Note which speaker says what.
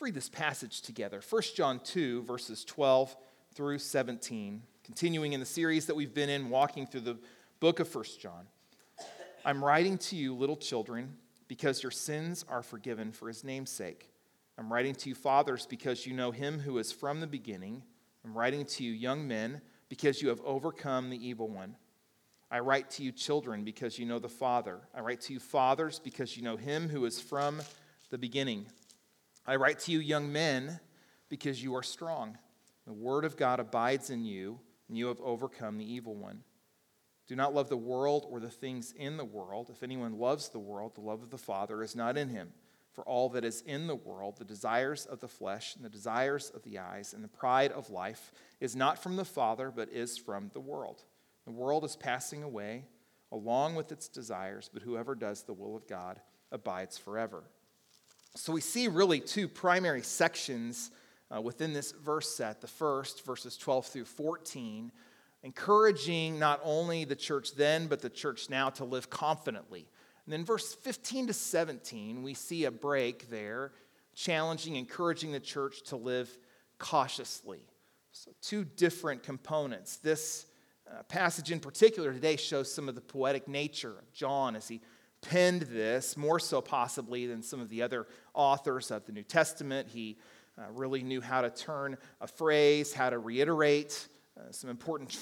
Speaker 1: Let's read this passage together. 1 John 2, verses 12 through 17, continuing in the series that we've been in, walking through the book of 1 John. I'm writing to you, little children, because your sins are forgiven for his name's sake. I'm writing to you, fathers, because you know him who is from the beginning. I'm writing to you, young men, because you have overcome the evil one. I write to you, children, because you know the Father. I write to you, fathers, because you know him who is from the beginning. I write to you, young men, because you are strong. The word of God abides in you, and you have overcome the evil one. Do not love the world or the things in the world. If anyone loves the world, the love of the Father is not in him. For all that is in the world, the desires of the flesh, and the desires of the eyes, and the pride of life, is not from the Father, but is from the world. The world is passing away along with its desires, but whoever does the will of God abides forever. So we see really two primary sections uh, within this verse set. The first, verses 12 through 14, encouraging not only the church then, but the church now to live confidently. And then verse 15 to 17, we see a break there, challenging, encouraging the church to live cautiously. So, two different components. This uh, passage in particular today shows some of the poetic nature of John as he penned this, more so possibly than some of the other authors of the New Testament. He uh, really knew how to turn a phrase, how to reiterate uh, some important